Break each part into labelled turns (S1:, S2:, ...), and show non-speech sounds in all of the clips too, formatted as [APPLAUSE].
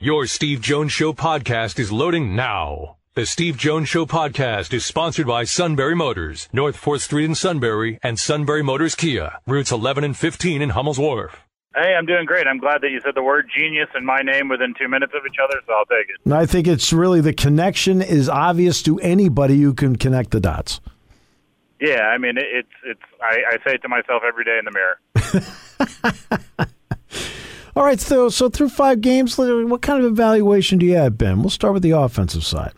S1: Your Steve Jones Show podcast is loading now. The Steve Jones Show podcast is sponsored by Sunbury Motors, North 4th Street in Sunbury, and Sunbury Motors Kia, routes 11 and 15 in Hummel's Wharf.
S2: Hey, I'm doing great. I'm glad that you said the word genius and my name within two minutes of each other, so I'll take it.
S3: And I think it's really the connection is obvious to anybody who can connect the dots.
S2: Yeah, I mean, it's it's. I, I say it to myself every day in the mirror. [LAUGHS]
S3: All right, so so through five games, what kind of evaluation do you have, Ben? We'll start with the offensive side.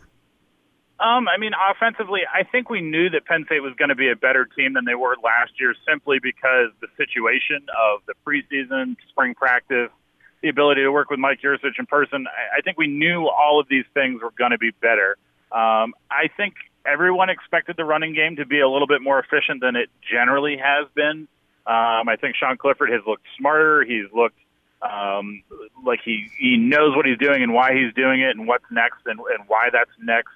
S2: Um, I mean, offensively, I think we knew that Penn State was going to be a better team than they were last year, simply because the situation of the preseason, spring practice, the ability to work with Mike Yurcich in person. I, I think we knew all of these things were going to be better. Um, I think everyone expected the running game to be a little bit more efficient than it generally has been. Um, I think Sean Clifford has looked smarter. He's looked um, like he he knows what he's doing and why he's doing it and what's next and, and why that's next.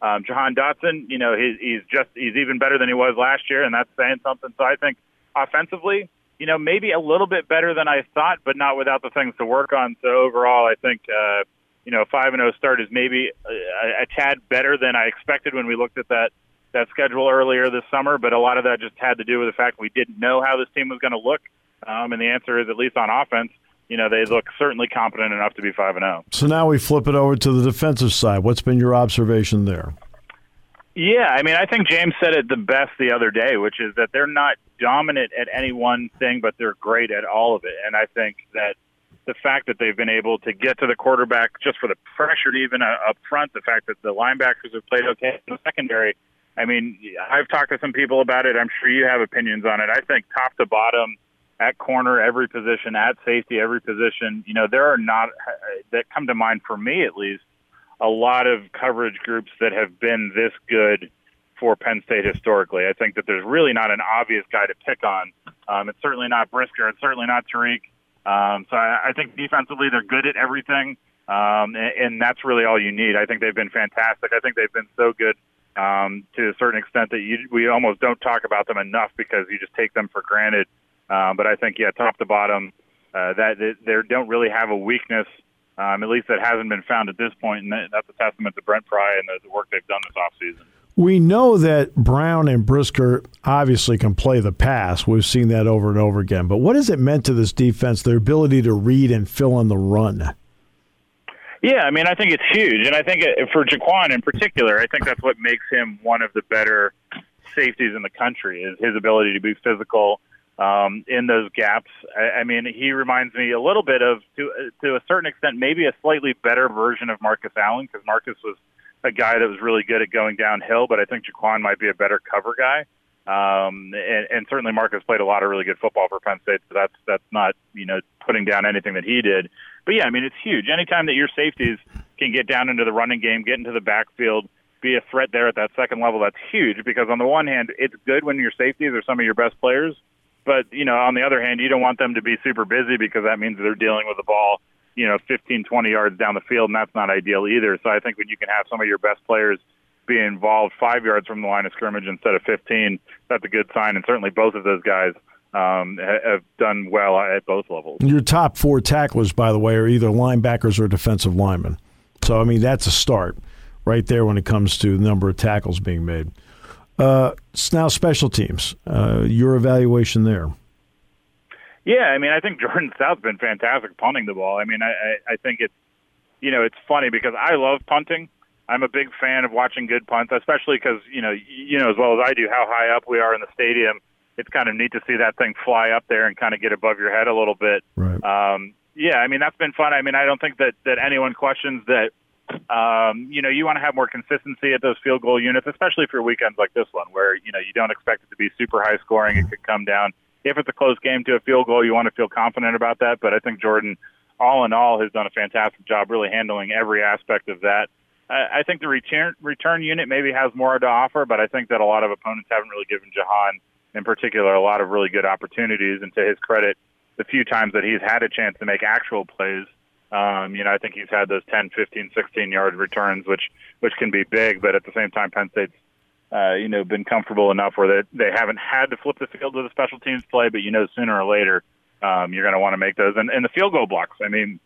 S2: Um, Jahan Dotson, you know, he's, he's just he's even better than he was last year, and that's saying something. So I think offensively, you know, maybe a little bit better than I thought, but not without the things to work on. So overall, I think uh, you know, five and zero start is maybe a, a tad better than I expected when we looked at that that schedule earlier this summer. But a lot of that just had to do with the fact we didn't know how this team was going to look, um, and the answer is at least on offense you know, they look certainly competent enough to be 5 and 0.
S3: So now we flip it over to the defensive side. What's been your observation there?
S2: Yeah, I mean, I think James said it the best the other day, which is that they're not dominant at any one thing, but they're great at all of it. And I think that the fact that they've been able to get to the quarterback just for the pressure, even uh, up front, the fact that the linebackers have played okay in the secondary. I mean, I've talked to some people about it. I'm sure you have opinions on it. I think top to bottom, at corner, every position, at safety, every position. You know, there are not that come to mind for me at least a lot of coverage groups that have been this good for Penn State historically. I think that there's really not an obvious guy to pick on. Um, it's certainly not Brisker. It's certainly not Tariq. Um, so I, I think defensively they're good at everything, um, and, and that's really all you need. I think they've been fantastic. I think they've been so good um, to a certain extent that you, we almost don't talk about them enough because you just take them for granted. Um, but I think, yeah, top to bottom, uh, that they don't really have a weakness. Um, at least that hasn't been found at this point, and that's a testament to Brent Pry and the, the work they've done this offseason.
S3: We know that Brown and Brisker obviously can play the pass. We've seen that over and over again. But what has it meant to this defense, their ability to read and fill in the run?
S2: Yeah, I mean, I think it's huge. And I think for Jaquan in particular, I think that's what makes him one of the better safeties in the country is his ability to be physical um, in those gaps. I, I mean, he reminds me a little bit of, to to a certain extent, maybe a slightly better version of Marcus Allen because Marcus was a guy that was really good at going downhill, but I think Jaquan might be a better cover guy. Um, and, and certainly Marcus played a lot of really good football for Penn State, so that's that's not you know putting down anything that he did. But yeah, I mean it's huge. Anytime that your safeties can get down into the running game, get into the backfield, be a threat there at that second level, that's huge. Because on the one hand, it's good when your safeties are some of your best players, but you know, on the other hand, you don't want them to be super busy because that means they're dealing with the ball, you know, 15, 20 yards down the field, and that's not ideal either. So I think when you can have some of your best players be involved five yards from the line of scrimmage instead of 15, that's a good sign. And certainly both of those guys um, have done well at both levels.
S3: Your top four tacklers, by the way, are either linebackers or defensive linemen. So I mean, that's a start right there when it comes to the number of tackles being made. Uh, now, special teams. Uh, your evaluation there?
S2: Yeah, I mean, I think Jordan Stout's been fantastic punting the ball. I mean, I, I, I think it's, you know, it's funny because I love punting. I'm a big fan of watching good punts, especially because you know, you know as well as I do how high up we are in the stadium. It's kind of neat to see that thing fly up there and kind of get above your head a little bit.
S3: Right.
S2: Um, yeah, I mean that's been fun. I mean, I don't think that that anyone questions that um, you know, you want to have more consistency at those field goal units, especially for weekends like this one, where you know you don't expect it to be super high scoring. It could come down if it's a close game to a field goal. You want to feel confident about that. But I think Jordan, all in all, has done a fantastic job really handling every aspect of that. I, I think the return return unit maybe has more to offer, but I think that a lot of opponents haven't really given Jahan, in particular, a lot of really good opportunities. And to his credit, the few times that he's had a chance to make actual plays um, you know, I think he's had those 10, 15, 16 yard returns, which which can be big, but at the same time, Penn State's uh, you know been comfortable enough where they they haven't had to flip the field with a special teams play, but you know sooner or later um, you're going to want to make those and, and the field goal blocks. I mean,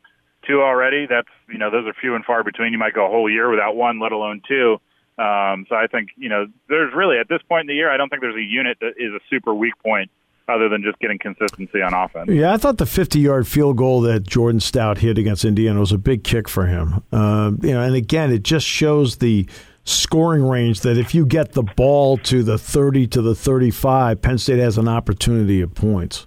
S2: two already. That's you know those are few and far between. You might go a whole year without one, let alone two. Um, so I think you know there's really at this point in the year, I don't think there's a unit that is a super weak point other than just getting consistency on offense.
S3: Yeah, I thought the 50-yard field goal that Jordan Stout hit against Indiana was a big kick for him. Uh, you know, and again, it just shows the scoring range that if you get the ball to the 30 to the 35, Penn State has an opportunity of points.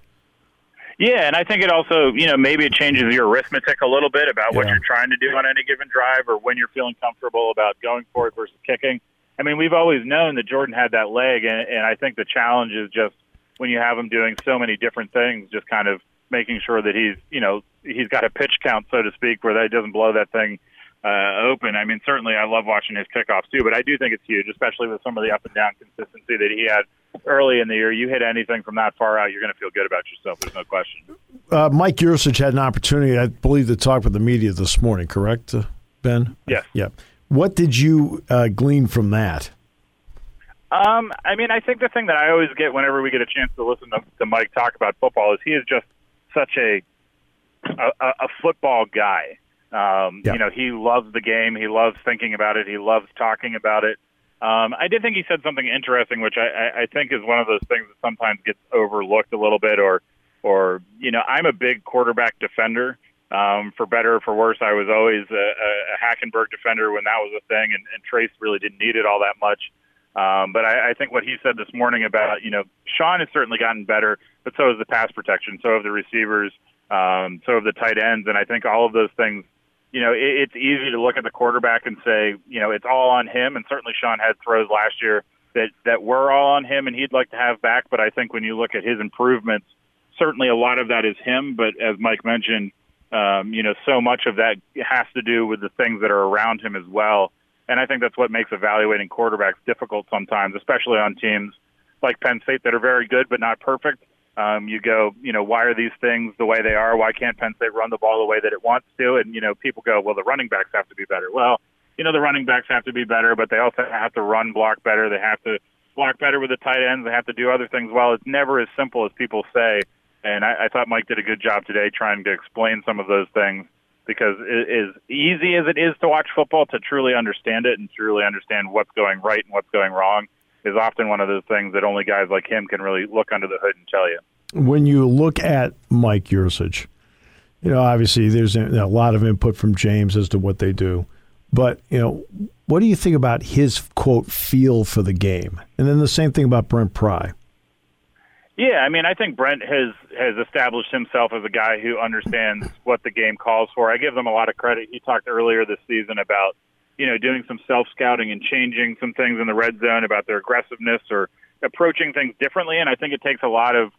S2: Yeah, and I think it also, you know, maybe it changes your arithmetic a little bit about what you're trying to do on any given drive or when you're feeling comfortable about going for it versus kicking. I mean, we've always known that Jordan had that leg, and, and I think the challenge is just when you have him doing so many different things, just kind of making sure that he's, you know, he's got a pitch count, so to speak, where that he doesn't blow that thing uh, open. I mean, certainly I love watching his kickoffs too, but I do think it's huge, especially with some of the up and down consistency that he had early in the year. You hit anything from that far out, you're going to feel good about yourself. There's no question.
S3: Uh, Mike Yurcich had an opportunity, I believe, to talk with the media this morning, correct, uh, Ben?
S2: Yes.
S3: Yeah. What did you uh, glean from that?
S2: Um, I mean, I think the thing that I always get whenever we get a chance to listen to, to Mike talk about football is he is just such a a, a football guy. Um,
S3: Yeah.
S2: You know, he loves the game. He loves thinking about it. He loves talking about it. Um, I did think he said something interesting, which I, I, I think is one of those things that sometimes gets overlooked a little bit, or, or you know, I'm a big quarterback defender. Um, for better or for worse, I was always a, a Hackenberg defender when that was a thing, and, and Trace really didn't need it all that much. Um, but I, I think what he said this morning about, you know, Sean has certainly gotten better, but so has the pass protection, so have the receivers, um, so have the tight ends, and I think all of those things, you know, it, it's easy to look at the quarterback and say, you know, it's all on him, and certainly Sean had throws last year that that were all on him, and he'd like to have back. But I think when you look at his improvements, certainly a lot of that is him. But as Mike mentioned, um, you know, so much of that has to do with the things that are around him as well. And I think that's what makes evaluating quarterbacks difficult sometimes, especially on teams like Penn State that are very good but not perfect. Um, you go, you know, why are these things the way they are? Why can't Penn State run the ball the way that it wants to? And you know, people go, well, the running backs have to be better. Well, you know, the running backs have to be better, but they also have to run block better. They have to block better with the tight ends. They have to do other things well. It's never as simple as people say. And I, I thought Mike did a good job today trying to explain some of those things because is easy as it is to watch football to truly understand it and truly understand what's going right and what's going wrong is often one of those things that only guys like him can really look under the hood and tell you.
S3: When you look at Mike Yurcich, you know, obviously there's a lot of input from James as to what they do. But, you know, what do you think about his, quote, feel for the game? And then the same thing about Brent Pry.
S2: Yeah, I mean, I think Brent has has established himself as a guy who understands what the game calls for. I give them a lot of credit. He talked earlier this season about you know doing some self scouting and changing some things in the red zone about their aggressiveness or approaching things differently. And I think it takes a lot of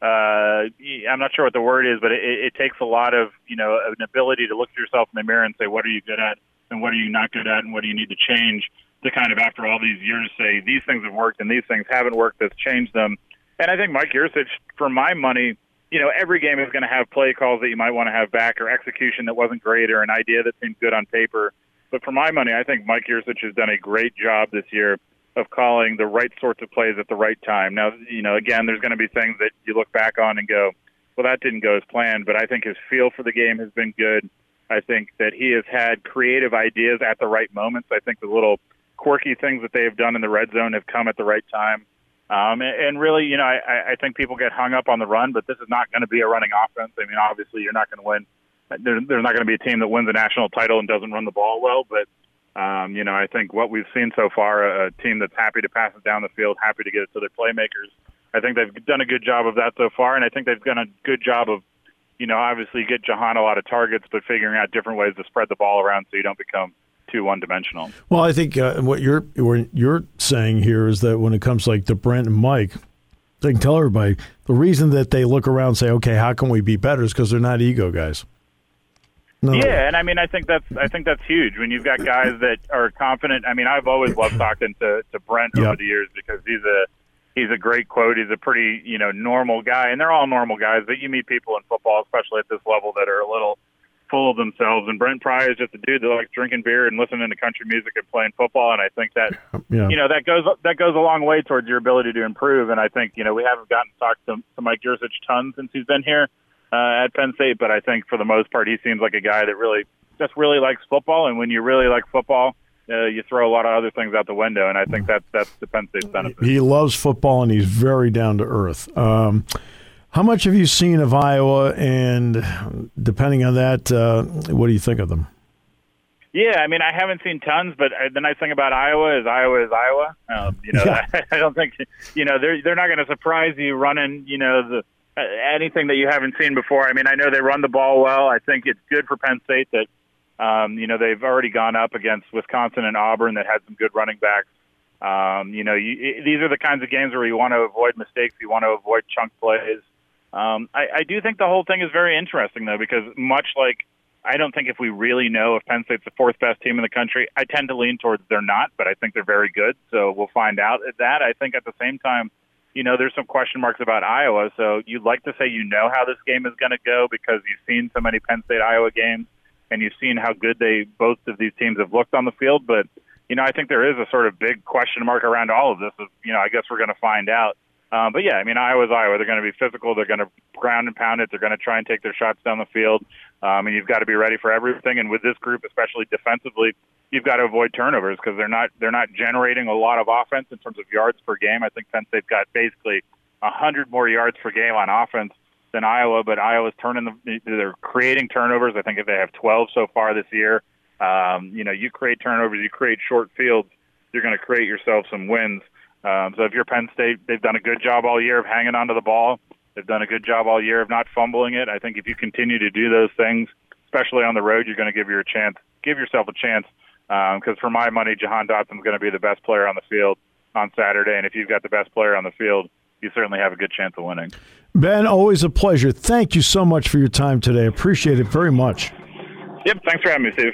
S2: uh, I'm not sure what the word is, but it, it takes a lot of you know an ability to look at yourself in the mirror and say what are you good at and what are you not good at and what do you need to change to kind of after all these years say these things have worked and these things haven't worked. Let's change them. And I think Mike Yurcich, for my money, you know, every game is going to have play calls that you might want to have back or execution that wasn't great or an idea that seemed good on paper. But for my money, I think Mike Yurcich has done a great job this year of calling the right sorts of plays at the right time. Now, you know, again, there's going to be things that you look back on and go, well, that didn't go as planned, but I think his feel for the game has been good. I think that he has had creative ideas at the right moments. I think the little quirky things that they have done in the red zone have come at the right time. Um, and, really, you know, I, I think people get hung up on the run, but this is not going to be a running offense. I mean, obviously, you're not going to win. There, there's not going to be a team that wins a national title and doesn't run the ball well. But um, you know, I think what we've seen so far, a, a team that's happy to pass it down the field, happy to get it to their playmakers. I think they've done a good job of that so far, and I think they've done a good job of, you know, obviously get Jahan a lot of targets, but figuring out different ways to spread the ball around so you don't become too one-dimensional.
S3: Well, I think uh, what you're what you're saying here is that when it comes like to Brent and Mike, they can tell everybody the reason that they look around and say, "Okay, how can we be better?" is because they're not ego guys. No.
S2: Yeah, and I mean, I think that's I think that's huge when you've got guys that are confident. I mean, I've always loved talking to to Brent over the years because he's a he's a great quote. He's a pretty you know normal guy, and they're all normal guys. But you meet people in football, especially at this level, that are a little full of themselves. And Brent Pry is just a dude that likes drinking beer and listening to country music and playing football. And I think that
S3: Yeah.
S2: you know that goes that goes a long way towards your ability to improve. And I think you know we haven't gotten to talk to, to Mike Yurcich tons since he's been here. uh, at Penn State, but I think for the most part, he seems like a guy that really just really likes football. And when you really like football, uh, you throw a lot of other things out the window. And I think that's that's the Penn State's benefit.
S3: He loves football and he's very down to earth. Um, how much have you seen of Iowa? And depending on that, uh, what do you think of them?
S2: Yeah, I mean, I haven't seen tons, but uh, the nice thing about Iowa is Iowa is Iowa. Um, you know, yeah. [LAUGHS] I don't think you know they're they're not going to surprise you running you know the uh, anything that you haven't seen before. I mean, I know they run the ball well. I think it's good for Penn State that um, you know they've already gone up against Wisconsin and Auburn that had some good running backs. Um, you know, you, these are the kinds of games where you want to avoid mistakes, you want to avoid chunk plays. Um, I, I do think the whole thing is very interesting though, because much like I don't think if we really know if Penn State's the fourth best team in the country, I tend to lean towards they're not, but I think they're very good. So we'll find out at that. I think at the same time, you know, there's some question marks about Iowa. So you'd like to say you know how this game is going to go because you've seen so many Penn State Iowa games and you've seen how good they both of these teams have looked on the field. But you know, I think there is a sort of big question mark around all of this. Of, you know, I guess we're going to find out. Um, but yeah, I mean, Iowa's Iowa. They're going to be physical. They're going to ground and pound it. They're going to try and take their shots down the field. Um, and you've got to be ready for everything. And with this group, especially defensively, you've got to avoid turnovers because they're not they're not generating a lot of offense in terms of yards per game. I think Penn State's got basically a hundred more yards per game on offense than Iowa, but Iowa's turning the they're creating turnovers. I think if they have 12 so far this year, um, you know, you create turnovers, you create short fields, you're going to create yourself some wins. Um, so if you're Penn State, they've done a good job all year of hanging onto the ball. They've done a good job all year of not fumbling it. I think if you continue to do those things, especially on the road, you're going to give your chance, give yourself a chance. Because um, for my money, Jahan Dotson's going to be the best player on the field on Saturday, and if you've got the best player on the field, you certainly have a good chance of winning.
S3: Ben, always a pleasure. Thank you so much for your time today. Appreciate it very much.
S2: Yep, thanks for having me, Steve.